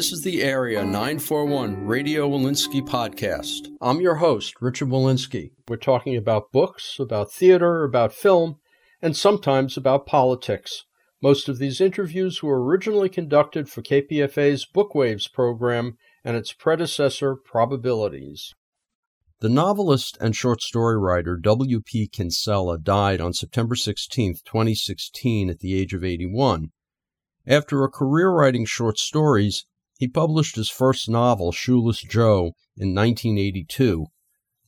This is the Area 941 Radio Wolinsky podcast. I'm your host, Richard Wolinsky. We're talking about books, about theater, about film, and sometimes about politics. Most of these interviews were originally conducted for KPFA's Bookwaves program and its predecessor, Probabilities. The novelist and short story writer W.P. Kinsella died on September 16, 2016, at the age of 81. After a career writing short stories, he published his first novel, Shoeless Joe, in 1982.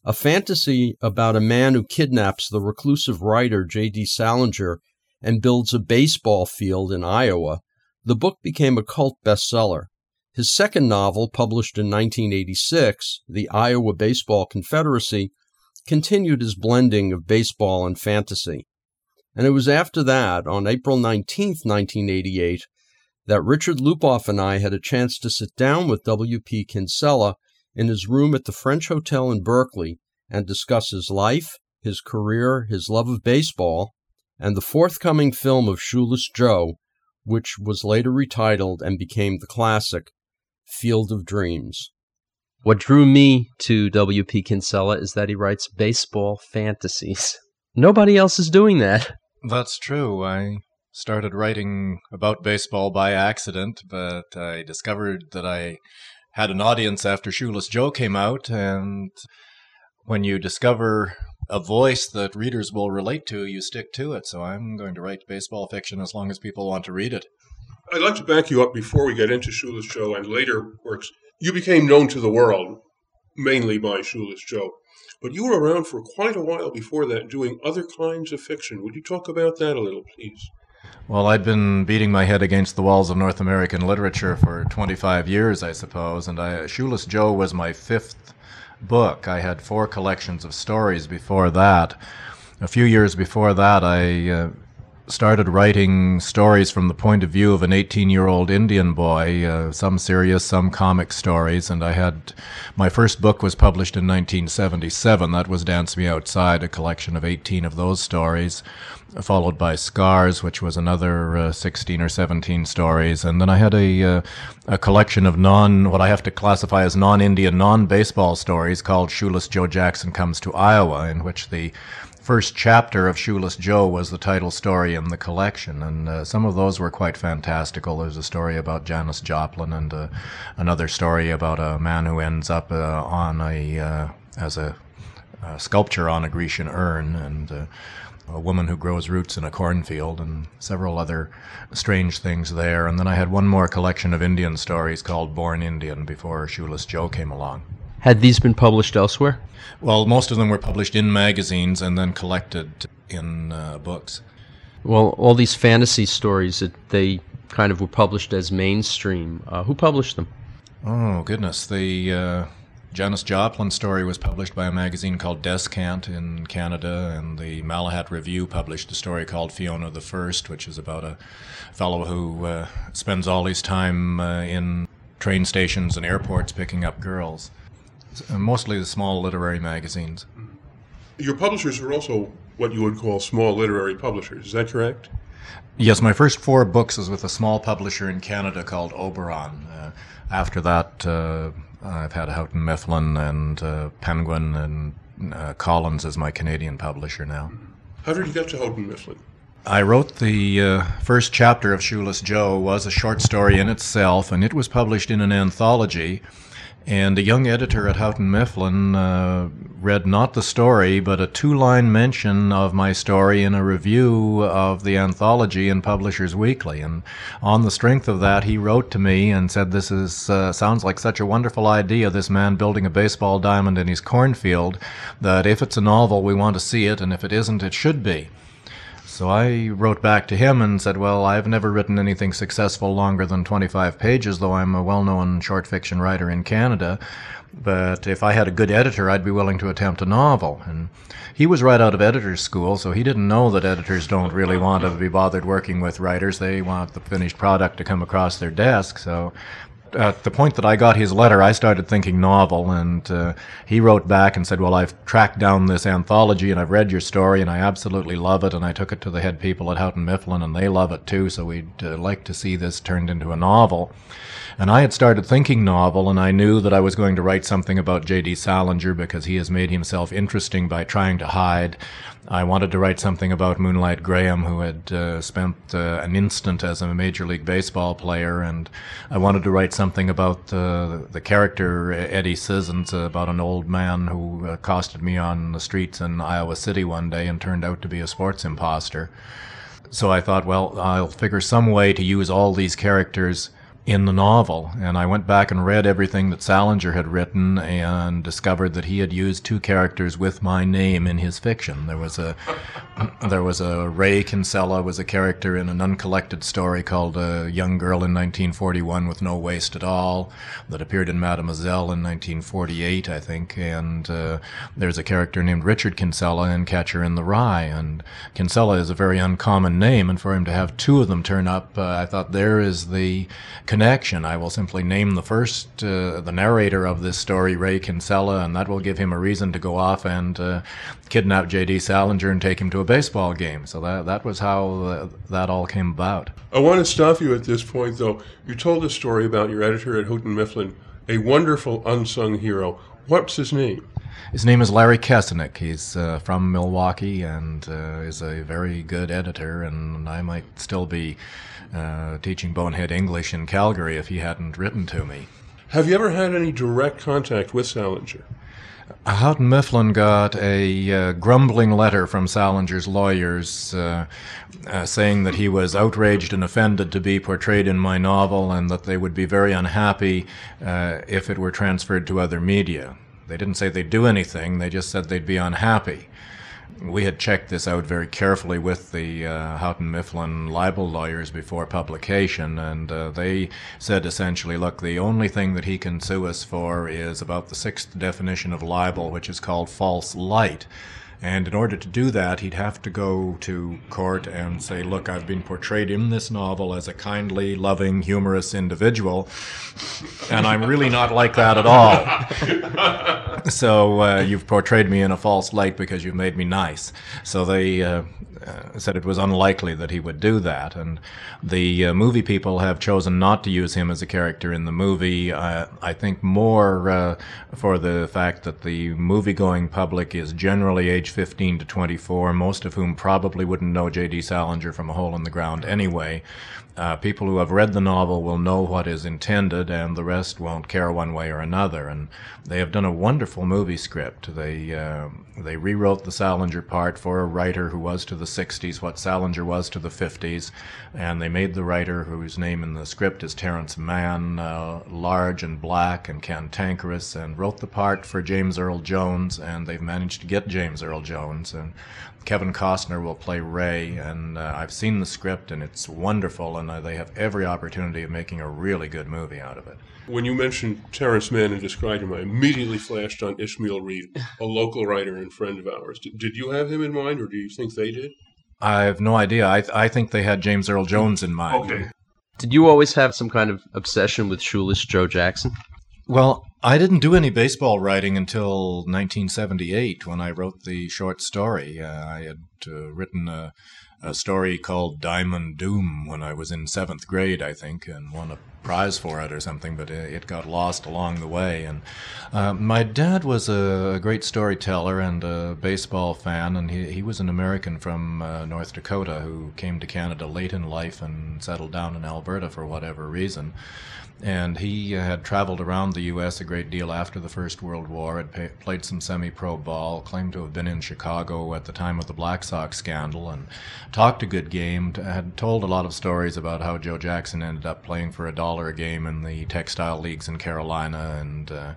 A fantasy about a man who kidnaps the reclusive writer J.D. Salinger and builds a baseball field in Iowa, the book became a cult bestseller. His second novel, published in 1986, The Iowa Baseball Confederacy, continued his blending of baseball and fantasy. And it was after that, on April 19, 1988, that Richard Lupoff and I had a chance to sit down with W.P. Kinsella in his room at the French Hotel in Berkeley and discuss his life, his career, his love of baseball, and the forthcoming film of Shoeless Joe, which was later retitled and became the classic Field of Dreams. What drew me to W.P. Kinsella is that he writes baseball fantasies. Nobody else is doing that. That's true. I started writing about baseball by accident, but I discovered that I had an audience after Shoeless Joe came out. And when you discover a voice that readers will relate to, you stick to it. So I'm going to write baseball fiction as long as people want to read it. I'd like to back you up before we get into Shoeless Joe and later works. You became known to the world mainly by Shoeless Joe. But you were around for quite a while before that doing other kinds of fiction. Would you talk about that a little, please? Well, I'd been beating my head against the walls of North American literature for 25 years, I suppose, and I, Shoeless Joe was my fifth book. I had four collections of stories before that. A few years before that, I uh, started writing stories from the point of view of an 18 year old Indian boy, uh, some serious, some comic stories. And I had my first book was published in 1977. That was Dance Me Outside, a collection of 18 of those stories, followed by Scars, which was another uh, 16 or 17 stories. And then I had a, uh, a collection of non, what I have to classify as non Indian, non baseball stories called Shoeless Joe Jackson Comes to Iowa, in which the first chapter of Shoeless Joe was the title story in the collection, and uh, some of those were quite fantastical. There's a story about Janis Joplin, and uh, another story about a man who ends up uh, on a uh, as a, a, sculpture on a Grecian urn, and uh, a woman who grows roots in a cornfield, and several other strange things there. And then I had one more collection of Indian stories called Born Indian before Shoeless Joe came along. Had these been published elsewhere? Well, most of them were published in magazines and then collected in uh, books. Well, all these fantasy stories that they kind of were published as mainstream. Uh, who published them? Oh goodness, the uh, Janis Joplin story was published by a magazine called Descant in Canada, and the Malahat Review published a story called Fiona the First, which is about a fellow who uh, spends all his time uh, in train stations and airports picking up girls. Mostly the small literary magazines. Your publishers are also what you would call small literary publishers. Is that correct? Yes, my first four books was with a small publisher in Canada called Oberon. Uh, after that, uh, I've had Houghton Mifflin and uh, Penguin and uh, Collins as my Canadian publisher now. How did you get to Houghton Mifflin? I wrote the uh, first chapter of Shoeless Joe was a short story in itself, and it was published in an anthology and a young editor at Houghton Mifflin uh, read not the story, but a two line mention of my story in a review of the anthology in Publishers Weekly. And on the strength of that, he wrote to me and said, This is, uh, sounds like such a wonderful idea, this man building a baseball diamond in his cornfield, that if it's a novel, we want to see it, and if it isn't, it should be. So I wrote back to him and said, Well, I've never written anything successful longer than 25 pages, though I'm a well known short fiction writer in Canada. But if I had a good editor, I'd be willing to attempt a novel. And he was right out of editor's school, so he didn't know that editors don't really want to be bothered working with writers. They want the finished product to come across their desk. So at the point that I got his letter, I started thinking novel, and uh, he wrote back and said, "Well, I've tracked down this anthology, and I've read your story, and I absolutely love it, and I took it to the head people at Houghton Mifflin, and they love it too. So we'd uh, like to see this turned into a novel." And I had started thinking novel, and I knew that I was going to write something about J.D. Salinger because he has made himself interesting by trying to hide. I wanted to write something about Moonlight Graham, who had uh, spent uh, an instant as a Major League Baseball player, and I wanted to write something about uh, the character Eddie Scissons, about an old man who accosted me on the streets in Iowa City one day and turned out to be a sports imposter. So I thought, well, I'll figure some way to use all these characters in the novel. And I went back and read everything that Salinger had written and discovered that he had used two characters with my name in his fiction. There was a there was a Ray Kinsella was a character in an uncollected story called A Young Girl in 1941 with No Waist at All that appeared in Mademoiselle in 1948, I think. And uh, there's a character named Richard Kinsella in Catcher in the Rye. And Kinsella is a very uncommon name, and for him to have two of them turn up, uh, I thought there is the connection. I will simply name the first, uh, the narrator of this story, Ray Kinsella, and that will give him a reason to go off and uh, kidnap J.D. Salinger and take him to a baseball game. So that that was how uh, that all came about. I want to stop you at this point, though. You told a story about your editor at Houghton Mifflin, a wonderful unsung hero. What's his name? His name is Larry Kessenich. He's uh, from Milwaukee and uh, is a very good editor, and I might still be uh, teaching Bonehead English in Calgary if he hadn't written to me. Have you ever had any direct contact with Salinger? Houghton Mifflin got a uh, grumbling letter from Salinger's lawyers uh, uh, saying that he was outraged and offended to be portrayed in my novel and that they would be very unhappy uh, if it were transferred to other media. They didn't say they'd do anything, they just said they'd be unhappy we had checked this out very carefully with the uh, Houghton Mifflin libel lawyers before publication, and uh, they said essentially, look, the only thing that he can sue us for is about the sixth definition of libel, which is called false light. And in order to do that, he'd have to go to court and say, Look, I've been portrayed in this novel as a kindly, loving, humorous individual, and I'm really not like that at all. so uh, you've portrayed me in a false light because you've made me nice. So they uh, uh, said it was unlikely that he would do that. And the uh, movie people have chosen not to use him as a character in the movie. Uh, I think more uh, for the fact that the movie going public is generally age 15 to 24, most of whom probably wouldn't know J.D. Salinger from a hole in the ground anyway. Uh, people who have read the novel will know what is intended, and the rest won't care one way or another. And they have done a wonderful movie script. They uh, they rewrote the Salinger part for a writer who was to the '60s what Salinger was to the '50s, and they made the writer whose name in the script is Terence Mann uh, large and black and cantankerous, and wrote the part for James Earl Jones. And they've managed to get James Earl Jones, and Kevin Costner will play Ray, and uh, I've seen the script, and it's wonderful, and uh, they have every opportunity of making a really good movie out of it. When you mentioned Terence Mann and described him, I immediately flashed on Ishmael Reed, a local writer and friend of ours. Did, did you have him in mind, or do you think they did? I have no idea. I, th- I think they had James Earl Jones in mind. Okay. Did you always have some kind of obsession with shoeless Joe Jackson? Well, I didn't do any baseball writing until 1978 when I wrote the short story. Uh, I had uh, written a, a, story called Diamond Doom when I was in seventh grade, I think, and won a prize for it or something, but it got lost along the way. And uh, my dad was a, great storyteller and a baseball fan, and he, he was an American from uh, North Dakota who came to Canada late in life and settled down in Alberta for whatever reason. And he had traveled around the U.S. a great deal after the First World War, had pay, played some semi pro ball, claimed to have been in Chicago at the time of the Black Sox scandal, and talked a good game, had told a lot of stories about how Joe Jackson ended up playing for a dollar a game in the textile leagues in Carolina and uh,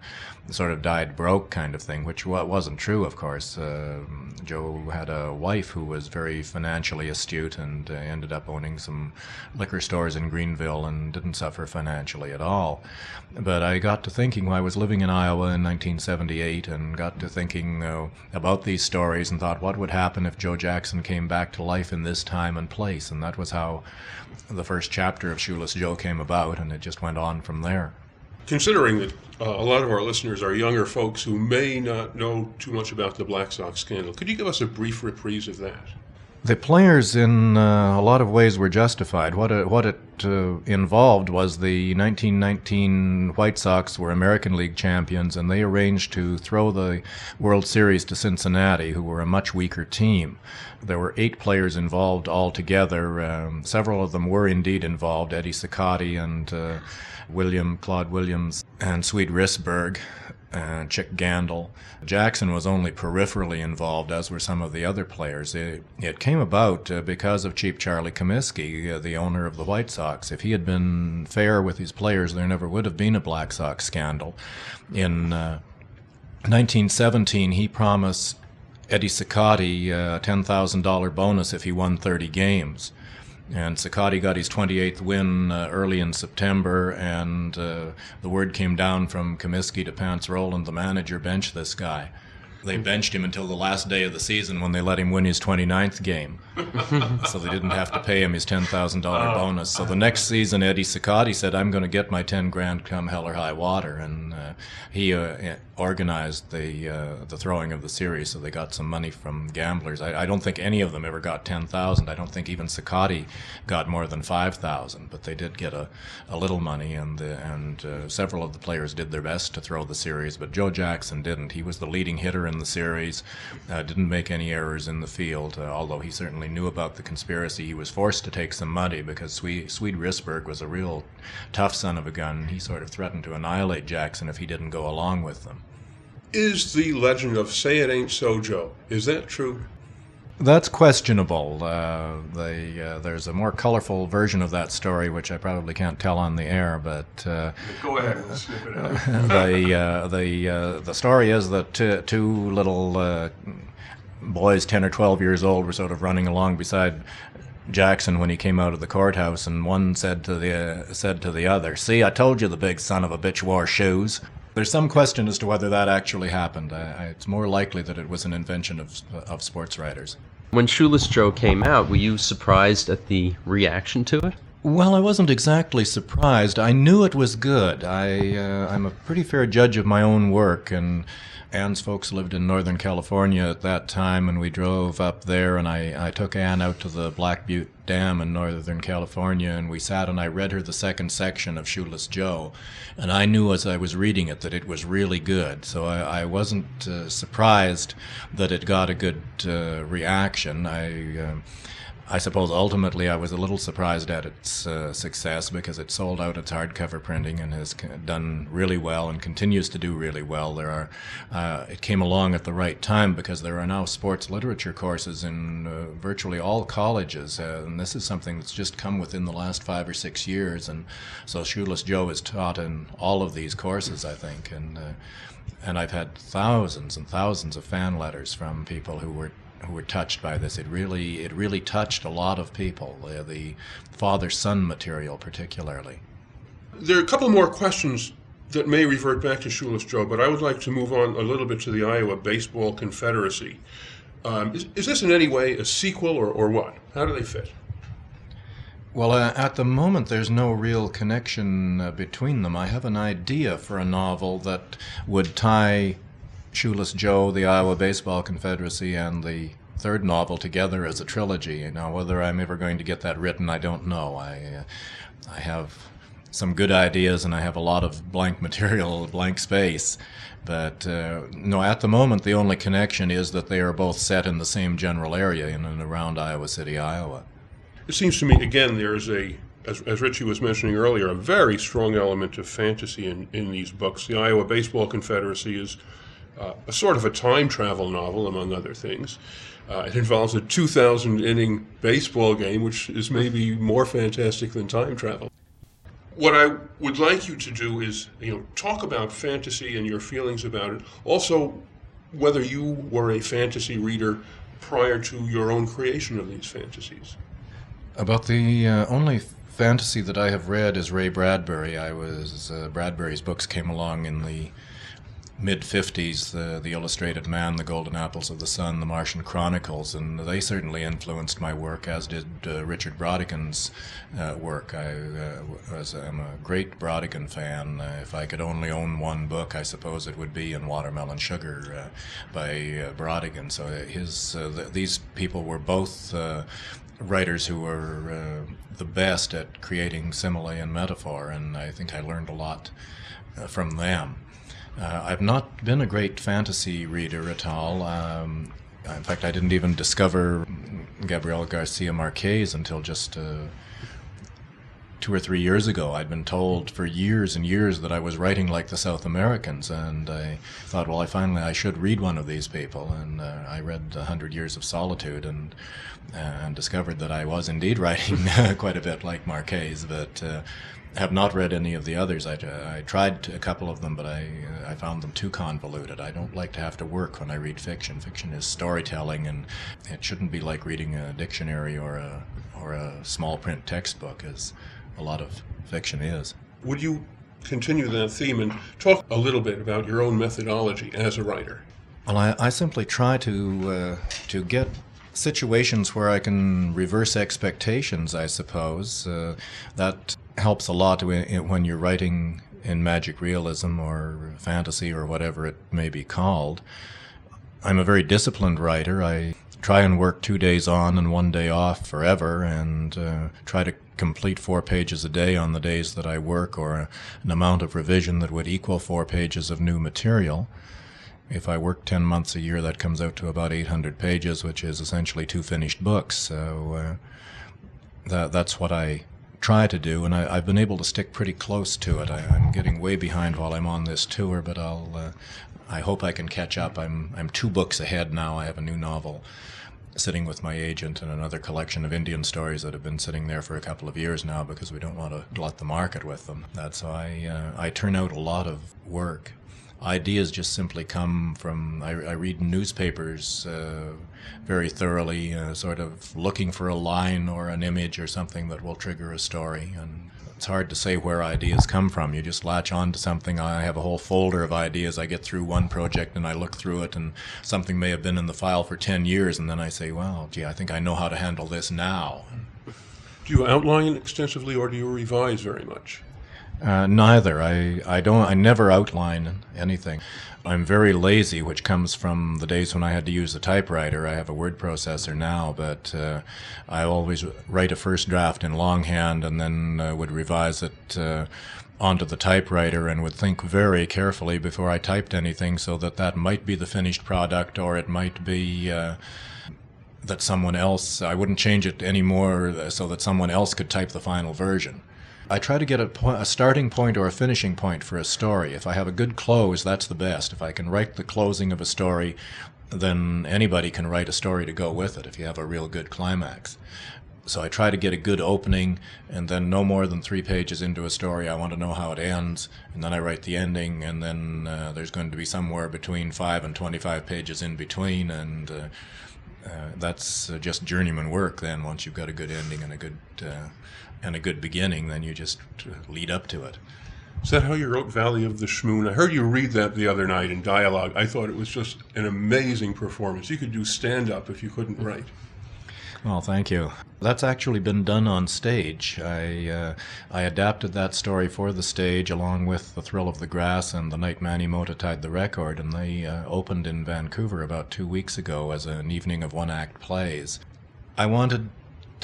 sort of died broke kind of thing, which wasn't true, of course. Uh, Joe had a wife who was very financially astute and uh, ended up owning some liquor stores in Greenville and didn't suffer financially at all. But I got to thinking while I was living in Iowa in 1978 and got to thinking uh, about these stories and thought what would happen if Joe Jackson came back to life in this time and place. And that was how the first chapter of Shoeless Joe came about, and it just went on from there. Considering that uh, a lot of our listeners are younger folks who may not know too much about the Black Sox scandal, could you give us a brief reprise of that? The players, in uh, a lot of ways, were justified. What it, what it uh, involved was the 1919 White Sox were American League champions, and they arranged to throw the World Series to Cincinnati, who were a much weaker team. There were eight players involved altogether. Um, several of them were indeed involved Eddie Cicotte and uh, William, Claude Williams, and Swede Risberg and Chick Gandil. Jackson was only peripherally involved, as were some of the other players. It, it came about uh, because of Cheap Charlie Comiskey, uh, the owner of the White Sox. If he had been fair with his players, there never would have been a Black Sox scandal. In uh, 1917, he promised Eddie Cicotte uh, a $10,000 bonus if he won 30 games. And Cicotte got his 28th win uh, early in September, and uh, the word came down from Comiskey to Pants Rowland, the manager, bench this guy. They benched him until the last day of the season when they let him win his 29th game. so they didn't have to pay him his $10,000 bonus. So the next season, Eddie Cicotte said, I'm going to get my 10 grand come hell or high water. And uh, he uh, organized the uh, the throwing of the series, so they got some money from gamblers. I, I don't think any of them ever got ten thousand. I don't think even Cicotte got more than five thousand, but they did get a, a little money, and the, and uh, several of the players did their best to throw the series, but Joe Jackson didn't. He was the leading hitter in the series, uh, didn't make any errors in the field, uh, although he certainly knew about the conspiracy. He was forced to take some money because Swede, Swede Risberg was a real tough son of a gun. He sort of threatened to annihilate Jackson if he didn't go along with them is the legend of Say It Ain't So Joe. Is that true? That's questionable. Uh, uh, there's a more colorful version of that story, which I probably can't tell on the air. But uh, go ahead, it out. the uh, the uh, the story is that two, two little uh, boys, ten or twelve years old, were sort of running along beside Jackson when he came out of the courthouse, and one said to the said to the other, "See, I told you the big son of a bitch wore shoes." There's some question as to whether that actually happened. I, I, it's more likely that it was an invention of, of sports writers. When Shoeless Joe came out, were you surprised at the reaction to it? Well, I wasn't exactly surprised. I knew it was good. I, uh, I'm a pretty fair judge of my own work, and Anne's folks lived in Northern California at that time, and we drove up there, and I, I took Anne out to the Black Butte Dam in Northern California, and we sat and I read her the second section of Shoeless Joe, and I knew as I was reading it that it was really good. So I, I wasn't uh, surprised that it got a good uh, reaction. I uh, I suppose ultimately I was a little surprised at its uh, success because it sold out its hardcover printing and has done really well and continues to do really well. There are, uh, it came along at the right time because there are now sports literature courses in uh, virtually all colleges, uh, and this is something that's just come within the last five or six years. And so Shoeless Joe is taught in all of these courses, I think, and uh, and I've had thousands and thousands of fan letters from people who were who were touched by this. It really it really touched a lot of people. Uh, the father son material, particularly. There are a couple more questions that may revert back to Shoeless Joe, but I would like to move on a little bit to the Iowa Baseball Confederacy. Um, is, is, this in any way a sequel or, or what? How do they fit? Well, uh, at the moment, there's no real connection uh, between them. I have an idea for a novel that would tie Shoeless Joe, the Iowa Baseball Confederacy, and the third novel together as a trilogy. Now, whether I'm ever going to get that written, I don't know. I, uh, I have some good ideas and I have a lot of blank material, blank space. But uh, no, at the moment, the only connection is that they are both set in the same general area in and around Iowa City, Iowa. It seems to me, again, there's a as, as Richie was mentioning earlier, a very strong element of fantasy in, in these books. The Iowa Baseball Confederacy is uh, a sort of a time travel novel, among other things. Uh, it involves a 2,000 inning baseball game, which is maybe more fantastic than time travel. What I would like you to do is, you know, talk about fantasy and your feelings about it. Also, whether you were a fantasy reader prior to your own creation of these fantasies. About the uh, only fantasy that I have read is Ray Bradbury. I was uh, Bradbury's books came along in the mid 50s, the, the Illustrated Man, The Golden Apples of the Sun, The Martian Chronicles, and they certainly influenced my work, as did uh, Richard Brautigan's uh, work. I uh, was, I'm a great Brautigan fan. Uh, if I could only own one book, I suppose it would be In Watermelon Sugar uh, by uh, Brautigan. So his, th- these people were both writers who were the best at creating simile and metaphor, and I think I learned a lot from them. Uh, I've not been a great fantasy reader at all. Um, in fact, I didn't even discover Gabriel Garcia Marquez until just uh, two or three years ago. I'd been told for years and years that I was writing like the South Americans, and I thought, well, I finally I should read one of these people, and uh, I read A Hundred Years of Solitude, and uh, and discovered that I was indeed writing quite a bit like Marquez, but uh, have not read any of the others. I, I tried a couple of them, but I uh, I found them too convoluted. I don't like to have to work when I read fiction. Fiction is storytelling, and it shouldn't be like reading a dictionary or a or a small print textbook, as a lot of fiction is. Would you continue that theme and talk a little bit about your own methodology as a writer? Well, I, I simply try to uh, to get situations where I can reverse expectations. I suppose uh, that helps a lot when you're writing in magic realism or fantasy or whatever it may be called. I'm a very disciplined writer. I try and work two days on and one day off forever and uh, try to complete four pages a day on the days that I work or an amount of revision that would equal four pages of new material. If I work 10 months a year, that comes out to about 800 pages, which is essentially two finished books. So uh, that, that's what I try to do, and I, have been able to stick pretty close to it. I, am getting way behind while I'm on this tour, but I'll. Uh, I hope I can catch up. I'm I'm two books ahead now. I have a new novel sitting with my agent and another collection of Indian stories that have been sitting there for a couple of years now because we don't want to glut the market with them. That's why uh, I turn out a lot of work ideas just simply come from I, I read newspapers uh, very thoroughly, uh, sort of looking for a line or an image or something that will trigger a story. And it's hard to say where ideas come from. You just latch on to something. I have a whole folder of ideas. I get through one project and I look through it, and something may have been in the file for 10 years, and then I say, well, gee, I think I know how to handle this now. Do you outline extensively or do you revise very much? Uh, neither. I, I don't. I never outline anything. I'm very lazy, which comes from the days when I had to use a typewriter. I have a word processor now, but uh, I always write a first draft in longhand and then uh, would revise it uh, onto the typewriter and would think very carefully before I typed anything, so that that might be the finished product or it might be uh, that someone else. I wouldn't change it anymore, uh, so that someone else could type the final version. I try to get a, a, starting point or a finishing point for a story. If I have a good close, that's the best. If I can write the closing of a story, then anybody can write a story to go with it if you have a real good climax. So I try to get a good opening, and then no more than three pages into a story, I want to know how it ends, and then I write the ending, and then uh, there's going to be somewhere between five and 25 pages in between, and uh, uh, that's uh, just journeyman work. Then once you've got a good ending and a good uh, and a good beginning, then you just lead up to it. Is that how you wrote Valley of the Schmoon? I heard you read that the other night in dialogue. I thought it was just an amazing performance. You could do stand up if you couldn't write. Well, thank you. That's actually been done on stage. I uh, I adapted that story for the stage along with The Thrill of the Grass and The Night Manny Mota Tied the Record, and they uh, opened in Vancouver about two weeks ago as an evening of one act plays. I wanted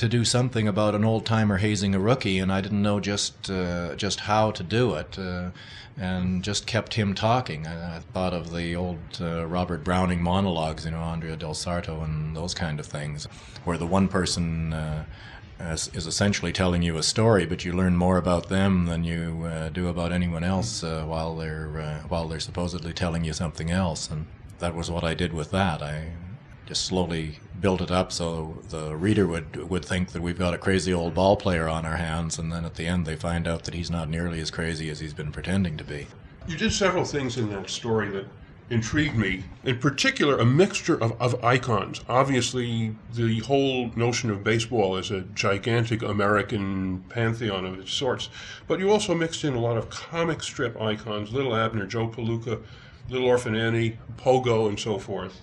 to do something about an old timer hazing a rookie, and I didn't know just uh, just how to do it, uh, and just kept him talking. I, I thought of the old uh, Robert Browning monologues, you know, Andrea del Sarto and those kind of things, where the one person uh, is, essentially telling you a story, but you learn more about them than you uh, do about anyone else uh, while they're while they're supposedly telling you something else. And that was what I did with that. I just slowly build it up so the reader would would think that we've got a crazy old ball player on our hands, and then at the end they find out that he's not nearly as crazy as he's been pretending to be. You did several things in that story that intrigued me. In particular, a mixture of, of icons. Obviously, the whole notion of baseball is a gigantic American pantheon of its sorts. But you also mixed in a lot of comic strip icons Little Abner, Joe Palooka, Little Orphan Annie, Pogo, and so forth.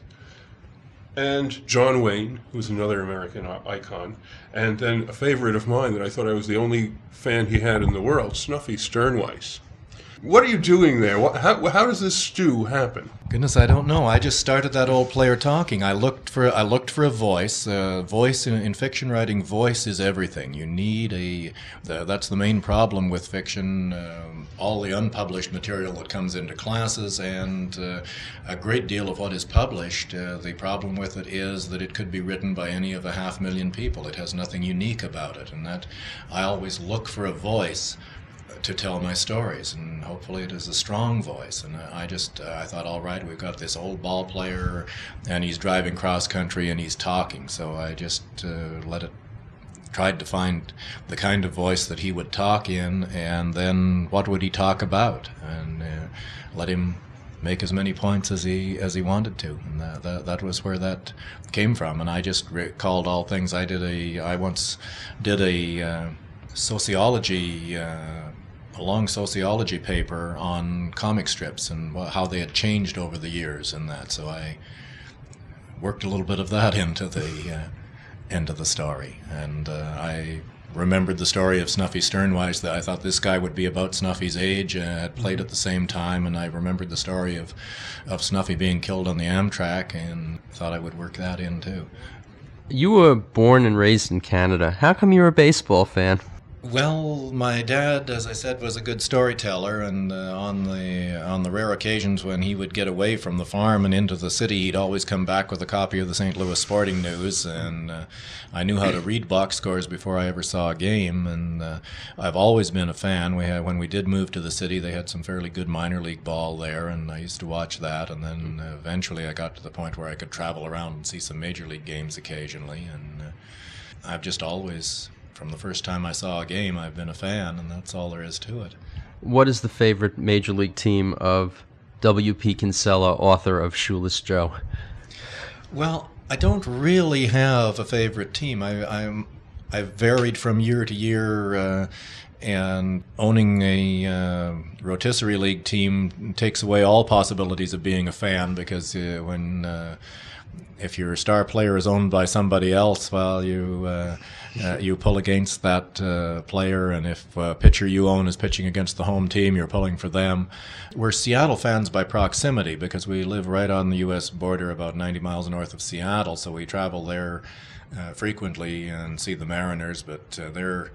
And John Wayne, who's another American icon. And then a favorite of mine that I thought I was the only fan he had in the world, Snuffy Stirnweiss. What are you doing there? How, how does this stew happen? Goodness, I don't know. I just started that old player talking. I looked for I looked for a voice. Uh, voice in, in, fiction writing, voice is everything. You need a. The, that's the main problem with fiction. Um, all the unpublished material that comes into classes, and uh, a great deal of what is published. Uh, the problem with it is that it could be written by any of a half million people. It has nothing unique about it, and that I always look for a voice to tell my stories, and hopefully it is a strong voice. And I just uh, I thought, all right, we've got this old ball player, and he's driving cross country and he's talking. So I just uh, let it tried to find the kind of voice that he would talk in, and then what would he talk about, and uh, let him make as many points as he as he wanted to, and that, that, that was where that came from. And I just recalled all things. I did a I once did a uh, sociology uh, a long sociology paper on comic strips and how they had changed over the years and that. So I worked a little bit of that into the uh, into the story, and uh, I remembered the story of Snuffy Stirnweiss That I thought this guy would be about Snuffy's age, uh, had played at the same time, and I remembered the story of of Snuffy being killed on the Amtrak, and thought I would work that in too. You were born and raised in Canada. How come you're a baseball fan? Well, my dad, as I said, was a good storyteller, and uh, on the on the rare occasions when he would get away from the farm and into the city, he'd always come back with a copy of the St. Louis Sporting News, and uh, I knew how to read box scores before I ever saw a game, and uh, I've always been a fan. We had when we did move to the city, they had some fairly good minor league ball there, and I used to watch that, and then eventually I got to the point where I could travel around and see some major league games occasionally, and uh, I've just always from the first time I saw a game, I've been a fan, and that's all there is to it. What is the favorite major league team of W.P. Kinsella, author of Shoeless Joe? Well, I don't really have a favorite team. I, I'm I've varied from year to year, uh, and owning a uh, rotisserie league team takes away all possibilities of being a fan because uh, when uh, if your star player is owned by somebody else, well, you uh, uh, you pull against that uh, player, and if a pitcher you own is pitching against the home team, you're pulling for them. We're Seattle fans by proximity because we live right on the U.S. border, about 90 miles north of Seattle, so we travel there uh, frequently and see the Mariners, but uh, they're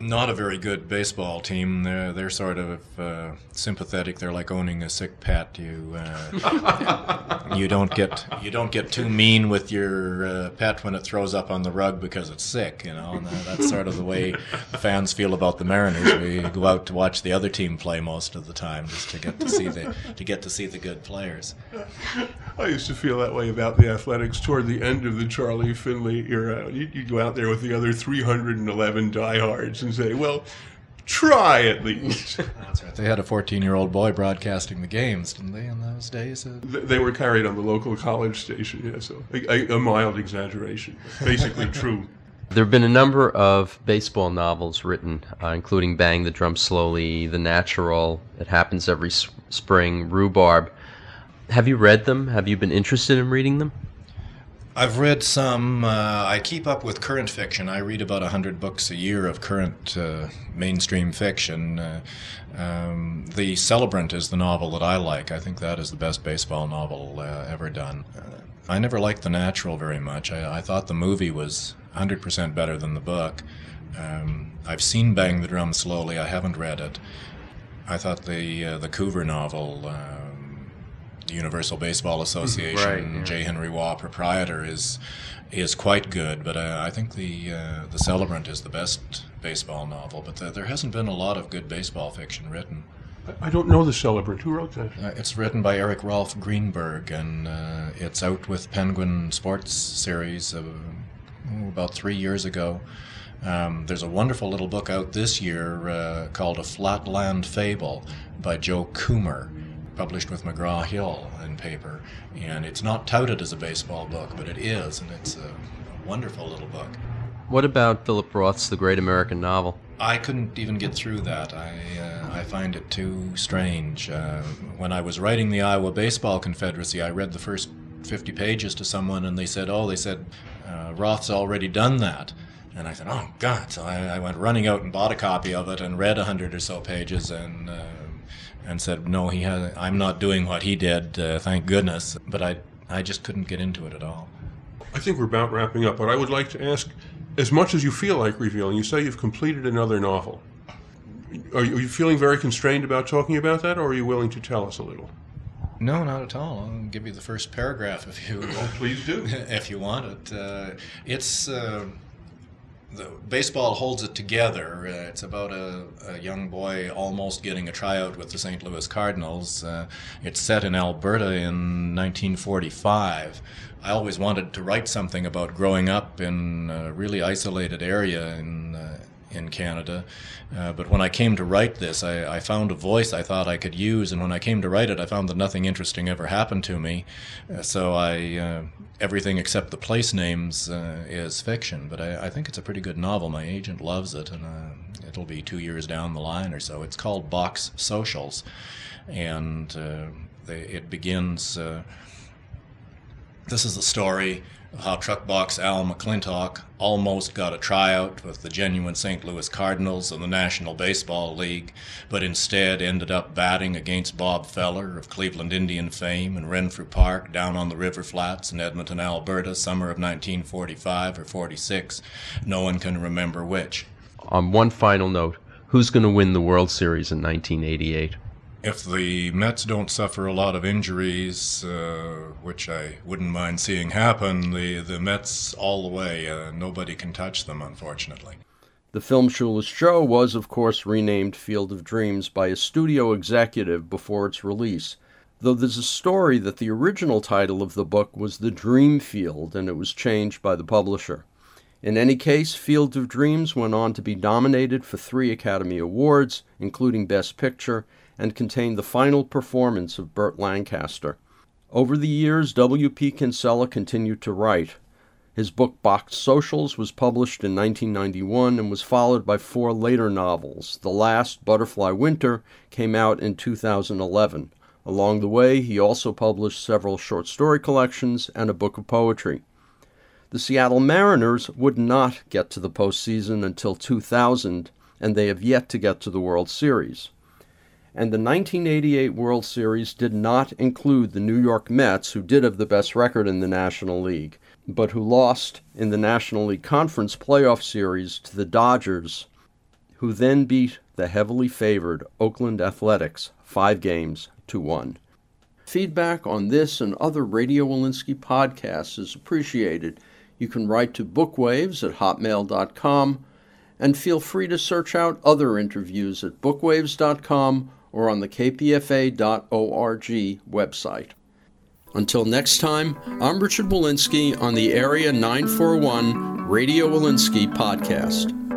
not a very good baseball team. They're they're sort of uh, sympathetic. They're like owning a sick pet. You uh, you don't get you don't get too mean with your uh, pet when it throws up on the rug because it's sick. You know, and that's sort of the way fans feel about the Mariners. We go out to watch the other team play most of the time just to get to see the to get to see the good players. I used to feel that way about the Athletics toward the end of the Charlie Finley era. You, you go out there with the other 311 diehards and say, well, try at least. That's right. They had a 14 year old boy broadcasting the games, didn't they, in those days? Uh, they were carried on the local college station, yeah, so a, a mild exaggeration, basically true. There have been a number of baseball novels written, uh, including Bang the Drum Slowly, The Natural, It Happens Every S- Spring, Rhubarb. Have you read them? Have you been interested in reading them? I've read some. Uh, I keep up with current fiction. I read about 100 books a year of current uh, mainstream fiction. Uh, um, the Celebrant is the novel that I like. I think that is the best baseball novel uh, ever done. Uh, I never liked The Natural very much. I, I, thought the movie was 100% better than the book. Um, I've seen Bang the Drum Slowly. I haven't read it. I thought the uh, the Coover novel Universal Baseball Association, Right, yeah. J. Henry Waugh, proprietor, is is quite good. But uh, I think the uh, the Celebrant is the best baseball novel. But the, there hasn't been a lot of good baseball fiction written. I don't know the celebrant. Who wrote that? Uh, it's written by Eric Rolf Greenberg, and uh, it's out with Penguin Sports Series uh, oh, about three years ago. Um, there's a wonderful little book out this year uh, called A Flatland Fable by Joe Coomer, published with McGraw Hill in paper. And it's not touted as a baseball book, but it is, and it's a, a wonderful little book. What about Philip Roth's The Great American Novel? I couldn't even get through that. I uh, I find it too strange. Uh, when I was writing the Iowa Baseball Confederacy, I read the first 50 pages to someone, and they said, "Oh, they said uh, Roth's already done that." And I said, "Oh God!" So I, I went running out and bought a copy of it and read a hundred or so pages, and uh, and said, "No, he has. I'm not doing what he did. Uh, thank goodness." But I I just couldn't get into it at all. I think we're about wrapping up, but I would like to ask, as much as you feel like revealing, you say you've completed another novel. Are you, are you feeling very constrained about talking about that, or are you willing to tell us a little? No, not at all. I'll give you the first paragraph if you Please do. if you want it. Uh, it's uh, the baseball holds it together. Uh, it's about a, a young boy almost getting a tryout with the St. Louis Cardinals. Uh, it's set in Alberta in 1945. I always wanted to write something about growing up in a really isolated area in uh, in Canada. Uh, but when I came to write this, I, I found a voice I thought I could use, and when I came to write it, I found that nothing interesting ever happened to me. Uh, so I uh, everything except the place names uh, is fiction. But I, I think it's a pretty good novel. My agent loves it, and uh, it'll be two years down the line or so. It's called Box Socials, and uh, they, it begins. This is the story how truck box Al McClintock almost got a tryout with the genuine St. Louis Cardinals in the National Baseball League, but instead ended up batting against Bob Feller of Cleveland Indian fame in Renfrew Park down on the River Flats in Edmonton, Alberta, summer of 1945 or 46. No one can remember which. On one final note, who's going to win the World Series in 1988? If the Mets don't suffer a lot of injuries, uh, which I wouldn't mind seeing happen, the, the Mets all the way, uh, nobody can touch them, unfortunately. The film Shoeless Joe was, of course, renamed Field of Dreams by a studio executive before its release, though there's a story that the original title of the book was The Dream Field and it was changed by the publisher. In any case, Field of Dreams went on to be nominated for three Academy Awards, including Best Picture, and contained the final performance of Burt Lancaster. Over the years, W.P. Kinsella continued to write. His book Box Socials was published in 1991 and was followed by four later novels. The last, Butterfly Winter, came out in 2011. Along the way, he also published several short story collections and a book of poetry. The Seattle Mariners would not get to the postseason until 2000, and they have yet to get to the World Series. And the 1988 World Series did not include the New York Mets, who did have the best record in the National League, but who lost in the National League Conference playoff series to the Dodgers, who then beat the heavily favored Oakland Athletics five games to one. Feedback on this and other Radio Wolinsky podcasts is appreciated. You can write to bookwaves at hotmail.com and feel free to search out other interviews at bookwaves.com or on the kpfa.org website. Until next time, I'm Richard Wolinsky on the Area 941 Radio Walensky podcast.